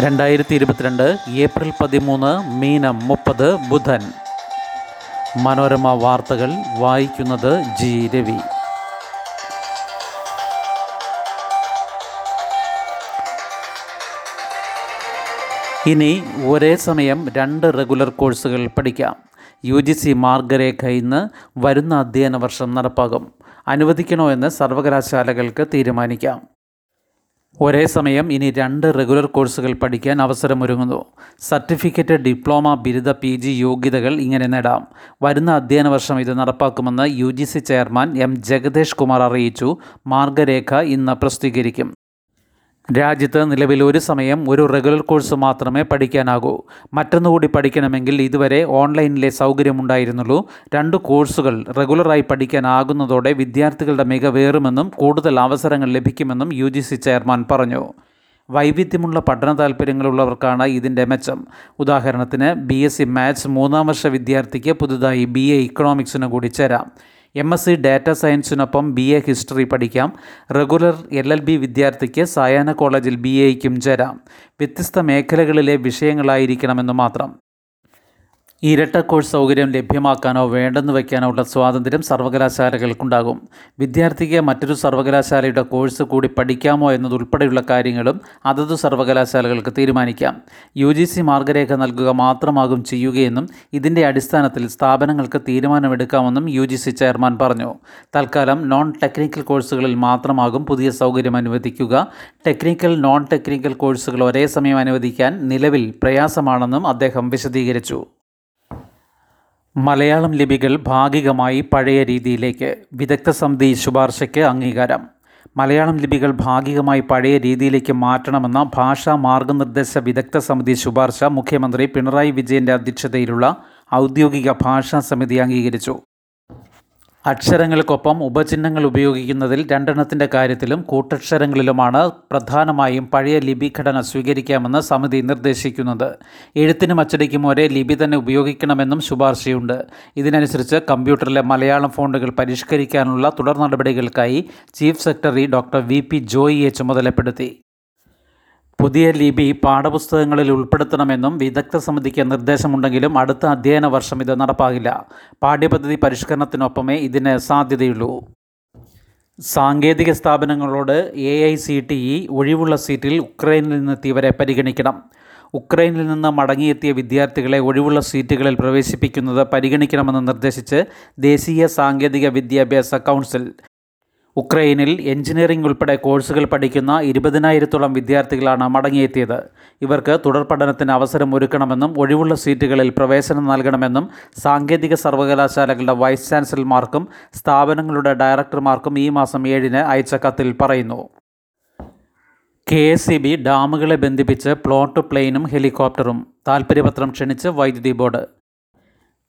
രണ്ടായിരത്തി ഇരുപത്തിരണ്ട് ഏപ്രിൽ പതിമൂന്ന് മീനം മുപ്പത് ബുധൻ. മനോരമ വാർത്തകൾ വായിക്കുന്നത് ജി രവി. ഇനി ഒരേ സമയം രണ്ട് റെഗുലർ കോഴ്സുകൾ പഠിക്കാം. യു ജി സി മാർഗരേഖ ഇന്ന് വരുന്ന അധ്യയന വർഷം നടപ്പാകും. അനുവദിക്കണോ എന്ന് സർവകലാശാലകൾക്ക് തീരുമാനിക്കാം. ഒരേ സമയം ഇനി രണ്ട് റെഗുലർ കോഴ്സുകൾ പഠിക്കാൻ അവസരമൊരുങ്ങുന്നു. സർട്ടിഫിക്കറ്റ് ഡിപ്ലോമ ബിരുദ പി ജി യോഗ്യതകൾ ഇങ്ങനെ നേടാം. വരുന്ന അധ്യയന വർഷം ഇത് നടപ്പാക്കുമെന്ന് U G C chairman M Jagadesh Kumar അറിയിച്ചു. മാർഗരേഖ ഇന്ന് പ്രസിദ്ധീകരിക്കും. രാജ്യത്ത് നിലവിൽ ഒരു സമയം ഒരു റെഗുലർ കോഴ്സ് മാത്രമേ പഠിക്കാനാകൂ. മറ്റൊന്നുകൂടി പഠിക്കണമെങ്കിൽ ഇതുവരെ ഓൺലൈനിലെ സൗകര്യമുണ്ടായിരുന്നുള്ളൂ. രണ്ട് കോഴ്സുകൾ റെഗുലറായി പഠിക്കാനാകുന്നതോടെ വിദ്യാർത്ഥികളുടെ മികവേറുമെന്നും കൂടുതൽ അവസരങ്ങൾ ലഭിക്കുമെന്നും യു ചെയർമാൻ പറഞ്ഞു. വൈവിധ്യമുള്ള പഠന താല്പര്യങ്ങളുള്ളവർക്കാണ് ഇതിന്റെ മെച്ചം. ഉദാഹരണത്തിന് ബി എസ് സി മാത്സ് മൂന്നാം വർഷ വിദ്യാർത്ഥിക്ക് പുതുതായി ബി എ ഇക്കണോമിക്സിന് കൂടി ചേരാം. എം എസ് സി ഡാറ്റ സയൻസിനൊപ്പം ബി എ ഹിസ്റ്ററി പഠിക്കാം. റെഗുലർ എൽ എൽ ബി വിദ്യാർത്ഥിക്ക് സായാഹ്ന കോളേജിൽ ബി എയ്ക്കും ചേരാം. വ്യത്യസ്ത മേഖലകളിലെ വിഷയങ്ങളായിരിക്കണമെന്ന് മാത്രം. ഇരട്ട കോഴ്സ് സൗകര്യം ലഭ്യമാക്കാനോ വേണ്ടെന്ന് വയ്ക്കാനോ ഉള്ള സ്വാതന്ത്ര്യം സർവകലാശാലകൾക്കുണ്ടാകും. വിദ്യാർത്ഥിക്ക് മറ്റൊരു സർവകലാശാലയുടെ കോഴ്സ് കൂടി പഠിക്കാമോ എന്നതുൾപ്പെടെയുള്ള കാര്യങ്ങളും അതത് സർവകലാശാലകൾക്ക് തീരുമാനിക്കാം. യു ജി സി മാർഗരേഖ നൽകുക മാത്രമാകും ചെയ്യുകയെന്നും ഇതിന്റെ അടിസ്ഥാനത്തിൽ സ്ഥാപനങ്ങൾക്ക് തീരുമാനമെടുക്കാമെന്നും യു ജി സി ചെയർമാൻ പറഞ്ഞു. തൽക്കാലം നോൺ ടെക്നിക്കൽ കോഴ്സുകളിൽ മാത്രമാകും പുതിയ സൗകര്യം അനുവദിക്കുക. ടെക്നിക്കൽ നോൺ ടെക്നിക്കൽ കോഴ്സുകൾ ഒരേ സമയം അനുവദിക്കാൻ നിലവിൽ പ്രയാസമാണെന്നും അദ്ദേഹം വിശദീകരിച്ചു. മലയാളം ലിപികൾ ഭാഗികമായി പഴയ രീതിയിലേക്ക്. വിദഗ്ധ സമിതി ശുപാർശയ്ക്ക് അംഗീകാരം. മലയാളം ലിപികൾ ഭാഗികമായി പഴയ രീതിയിലേക്ക് മാറ്റണമെന്ന ഭാഷാ മാർഗനിർദ്ദേശ വിദഗ്ധ സമിതി ശുപാർശ മുഖ്യമന്ത്രി പിണറായി വിജയന്റെ അധ്യക്ഷതയിലുള്ള ഔദ്യോഗിക ഭാഷാ സമിതി അംഗീകരിച്ചു. അക്ഷരങ്ങൾക്കൊപ്പം ഉപചിഹ്നങ്ങൾ ഉപയോഗിക്കുന്നതിൽ രണ്ടെണ്ണത്തിന്റെ കാര്യത്തിലും കൂട്ടക്ഷരങ്ങളിലുമാണ് പ്രധാനമായും പഴയ ലിപിഘടന സ്വീകരിക്കാമെന്ന് സമിതി നിർദ്ദേശിക്കുന്നത്. എഴുത്തിനും അച്ചടിക്കും ഒരേ ലിപി തന്നെ ഉപയോഗിക്കണമെന്നും ശുപാർശയുണ്ട്. ഇതിനനുസരിച്ച് കമ്പ്യൂട്ടറിലെ മലയാളം ഫോണ്ടുകൾ പരിഷ്കരിക്കാനുള്ള തുടർ നടപടികൾക്കായി chief secretary doctor V P ജോയിയെ ചുമതലപ്പെടുത്തി. പുതിയ ലിപി പാഠപുസ്തകങ്ങളിൽ ഉൾപ്പെടുത്തണമെന്നും വിദഗ്ധ സമിതിക്ക് നിർദ്ദേശമുണ്ടെങ്കിലും അടുത്ത അധ്യയന വർഷം ഇത് നടപ്പാകില്ല. പാഠ്യപദ്ധതി പരിഷ്കരണത്തിനൊപ്പമേ ഇതിന് സാധ്യതയുള്ളൂ. സാങ്കേതിക സ്ഥാപനങ്ങളോട് A I C T E ഒഴിവുള്ള സീറ്റിൽ ഉക്രൈനിൽ നിന്നെത്തിയവരെ പരിഗണിക്കണം. ഉക്രൈനിൽ നിന്ന് മടങ്ങിയെത്തിയ വിദ്യാർത്ഥികളെ ഒഴിവുള്ള സീറ്റുകളിൽ പ്രവേശിപ്പിക്കുന്നത് പരിഗണിക്കണമെന്ന് നിർദ്ദേശിച്ച് ദേശീയ സാങ്കേതിക വിദ്യാഭ്യാസ കൗൺസിൽ ഉക്രൈനിൽ എഞ്ചിനീയറിംഗ് ഉൾപ്പെടെ കോഴ്സുകൾ പഠിക്കുന്ന ഇരുപതിനായിരത്തോളം വിദ്യാർത്ഥികളാണ് മടങ്ങിയെത്തിയത്. ഇവർക്ക് തുടർ പഠനത്തിന് അവസരം ഒരുക്കണമെന്നും ഒഴിവുള്ള സീറ്റുകളിൽ പ്രവേശനം നൽകണമെന്നും സാങ്കേതിക സർവകലാശാലകളുടെ വൈസ് ചാൻസലർമാർക്കും സ്ഥാപനങ്ങളുടെ ഡയറക്ടർമാർക്കും ഈ മാസം ഏഴിന് അയച്ച കത്തിൽ പറയുന്നു. കെ എസ് ഇ ബി ഡാമുകളെ ബന്ധിപ്പിച്ച് പ്ലോട്ട് പ്ലെയിനും ഹെലികോപ്റ്ററും താൽപ്പര്യപത്രം ക്ഷണിച്ച് വൈദ്യുതി ബോർഡ്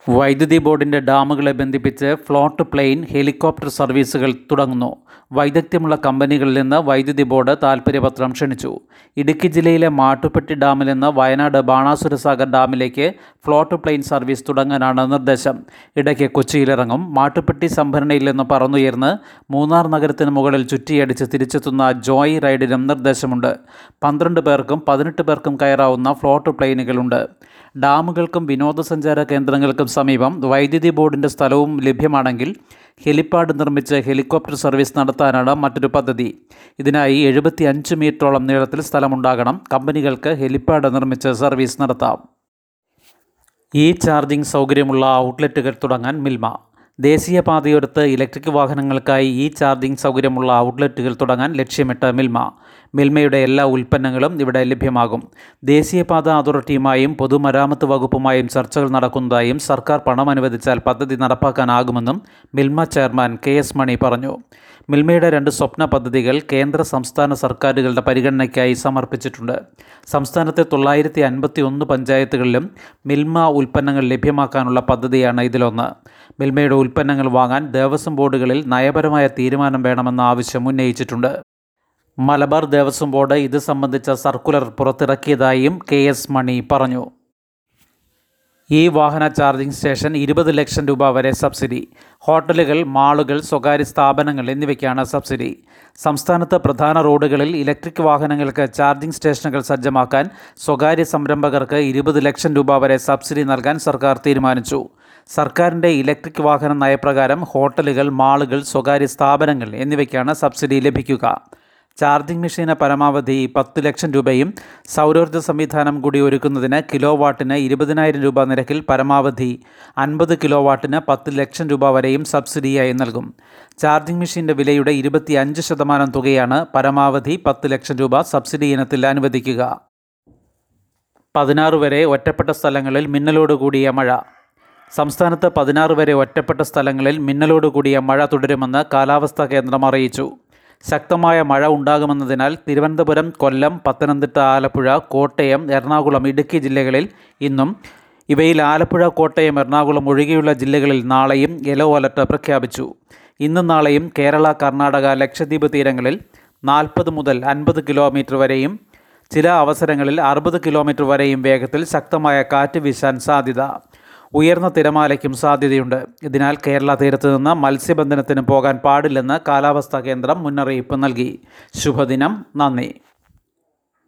വൈദ്യുതി ബോർഡിന്റെ ഡാമുകളെ ബന്ധിപ്പിച്ച് ഫ്ലോട്ട് പ്ലെയിൻ ഹെലികോപ്റ്റർ സർവീസുകൾ തുടങ്ങുന്നു. വൈദഗ്ധ്യമുള്ള കമ്പനികളിൽ നിന്ന് വൈദ്യുതി ബോർഡ് താൽപ്പര്യപത്രം ക്ഷണിച്ചു. ഇടുക്കി ജില്ലയിലെ മാട്ടുപ്പെട്ടി ഡാമിൽ നിന്ന് വയനാട് ബാണാസുര സാഗർ ഡാമിലേക്ക് ഫ്ലോട്ട് പ്ലെയിൻ സർവീസ് തുടങ്ങാനാണ് നിർദ്ദേശം. ഇടയ്ക്ക് കൊച്ചിയിലിറങ്ങും. മാട്ടുപ്പെട്ടി സംഭരണിയിൽ നിന്ന് പറന്നുയർന്ന് മൂന്നാർ നഗരത്തിന് മുകളിൽ ചുറ്റിയടിച്ച് തിരിച്ചെത്തുന്ന ജോയ് റൈഡിനും നിർദ്ദേശമുണ്ട്. പന്ത്രണ്ട് പേർക്കും പതിനെട്ട് പേർക്കും കയറാവുന്ന ഫ്ലോട്ട് പ്ലെയിനുകളുണ്ട്. ഡാമുകൾക്കും വിനോദസഞ്ചാര കേന്ദ്രങ്ങൾക്കും സമീപം വൈദ്യുതി ബോർഡിന്റെ സ്ഥലവും ലഭ്യമാണെങ്കിൽ ഹെലിപ്പാഡ് നിർമ്മിച്ച് ഹെലികോപ്റ്റർ സർവീസ് നടത്താനാണ് മറ്റൊരു പദ്ധതി. ഇതിനായി എഴുപത്തി അഞ്ച് മീറ്ററോളം നീളത്തിൽ സ്ഥലമുണ്ടാകണം. കമ്പനികൾക്ക് ഹെലിപ്പാഡ് നിർമ്മിച്ച് സർവീസ് നടത്താം. ഈ ചാർജിംഗ് സൗകര്യമുള്ള ഔട്ട്ലെറ്റുകൾ തുടങ്ങാൻ മിൽമ. ദേശീയപാതയോരത്ത് ഇലക്ട്രിക് വാഹനങ്ങൾക്കായി ഇ ചാർജിംഗ് സൗകര്യമുള്ള ഔട്ട്ലെറ്റുകൾ തുടങ്ങാൻ ലക്ഷ്യമിട്ട് മിൽമ. മിൽമയുടെ എല്ലാ ഉൽപ്പന്നങ്ങളും ഇവിടെ ലഭ്യമാകും. ദേശീയപാത അതോറിറ്റിയുമായും പൊതുമരാമത്ത് വകുപ്പുമായും ചർച്ചകൾ നടക്കുന്നതായും സർക്കാർ പണം അനുവദിച്ചാൽ പദ്ധതി നടപ്പാക്കാനാകുമെന്നും Milma chairman K S Mani പറഞ്ഞു. മിൽമയുടെ രണ്ട് സ്വപ്ന പദ്ധതികൾ കേന്ദ്ര സംസ്ഥാന സർക്കാരുകളുടെ പരിഗണനയ്ക്കായി സമർപ്പിച്ചിട്ടുണ്ട്. സംസ്ഥാനത്തെ തൊള്ളായിരത്തി അൻപത്തി ഒന്ന് പഞ്ചായത്തുകളിലും മിൽമ ഉൽപ്പന്നങ്ങൾ ലഭ്യമാക്കാനുള്ള പദ്ധതിയാണ് ഇതിലൊന്ന്. മിൽമയുടെ ഉൽപ്പന്നങ്ങൾ വാങ്ങാൻ ദേവസ്വം ബോർഡുകളിൽ നയപരമായ തീരുമാനം വേണമെന്ന ആവശ്യം ഉന്നയിച്ചിട്ടുണ്ട്. മലബാർ ദേവസ്വം ബോർഡ് ഇത് സംബന്ധിച്ച സർക്കുലർ പുറത്തിറക്കിയതായും കെ എസ് മണി പറഞ്ഞു. ഈ വാഹന ചാർജിംഗ് സ്റ്റേഷൻ ഇരുപത് ലക്ഷം രൂപ വരെ സബ്സിഡി. ഹോട്ടലുകൾ മാളുകൾ സ്വകാര്യ സ്ഥാപനങ്ങൾ എന്നിവയ്ക്കാണ് സബ്സിഡി. സംസ്ഥാനത്ത് പ്രധാന റോഡുകളിൽ ഇലക്ട്രിക് വാഹനങ്ങൾക്ക് ചാർജിംഗ് സ്റ്റേഷനുകൾ സജ്ജമാക്കാൻ സ്വകാര്യ സംരംഭകർക്ക് ഇരുപത് ലക്ഷം രൂപ വരെ സബ്സിഡി നൽകാൻ സർക്കാർ തീരുമാനിച്ചു. സർക്കാരിന്റെ ഇലക്ട്രിക് വാഹന നയപ്രകാരം ഹോട്ടലുകൾ മാളുകൾ സ്വകാര്യ സ്ഥാപനങ്ങൾ എന്നിവയ്ക്കാണ് സബ്സിഡി ലഭിക്കുക. ചാർജിംഗ് മെഷീന് പരമാവധി പത്ത് ലക്ഷം രൂപയും സൗരോർജ സംവിധാനം കൂടി ഒരുക്കുന്നതിന് കിലോ വാട്ടിന് ഇരുപതിനായിരം രൂപ നിരക്കിൽ പരമാവധി അൻപത് കിലോ വാട്ടിന് പത്ത് ലക്ഷം രൂപ വരെയും സബ്സിഡിയായി നൽകും. ചാർജിംഗ് മെഷീന്റെ വിലയുടെ ഇരുപത്തി അഞ്ച് ശതമാനം തുകയാണ് പരമാവധി പത്ത് ലക്ഷം രൂപ സബ്സിഡി ഇനത്തിൽ അനുവദിക്കുക. പതിനാറ് വരെ ഒറ്റപ്പെട്ട സ്ഥലങ്ങളിൽ മിന്നലോടുകൂടിയ മഴ. സംസ്ഥാനത്ത് പതിനാറ് വരെ ഒറ്റപ്പെട്ട സ്ഥലങ്ങളിൽ മിന്നലോട് കൂടിയ മഴ തുടരുമെന്ന് കാലാവസ്ഥാ കേന്ദ്രം അറിയിച്ചു. ശക്തമായ മഴ ഉണ്ടാകുമെന്നതിനാൽ തിരുവനന്തപുരം കൊല്ലം പത്തനംതിട്ട ആലപ്പുഴ കോട്ടയം എറണാകുളം ഇടുക്കി ജില്ലകളിൽ ഇന്നും ഇവയിൽ ആലപ്പുഴ കോട്ടയം എറണാകുളം ഒഴികെയുള്ള ജില്ലകളിൽ നാളെയും യെല്ലോ അലർട്ട് പ്രഖ്യാപിച്ചു. ഇന്നും നാളെയും കേരള കർണാടക ലക്ഷദ്വീപ് തീരങ്ങളിൽ നാൽപ്പത് മുതൽ അൻപത് കിലോമീറ്റർ വരെയും ചില അവസരങ്ങളിൽ അറുപത് കിലോമീറ്റർ വരെയും വേഗത്തിൽ ശക്തമായ കാറ്റ് വീശാൻ സാധ്യത. ഉയർന്ന തിരമാലയ്ക്കും സാധ്യതയുണ്ട്. ഇതിനാൽ കേരള തീരത്ത് നിന്ന് മത്സ്യബന്ധനത്തിന് പോകാൻ പാടില്ലെന്ന് കാലാവസ്ഥാ കേന്ദ്രം മുന്നറിയിപ്പ് നൽകി. ശുഭദിനം. നന്ദി.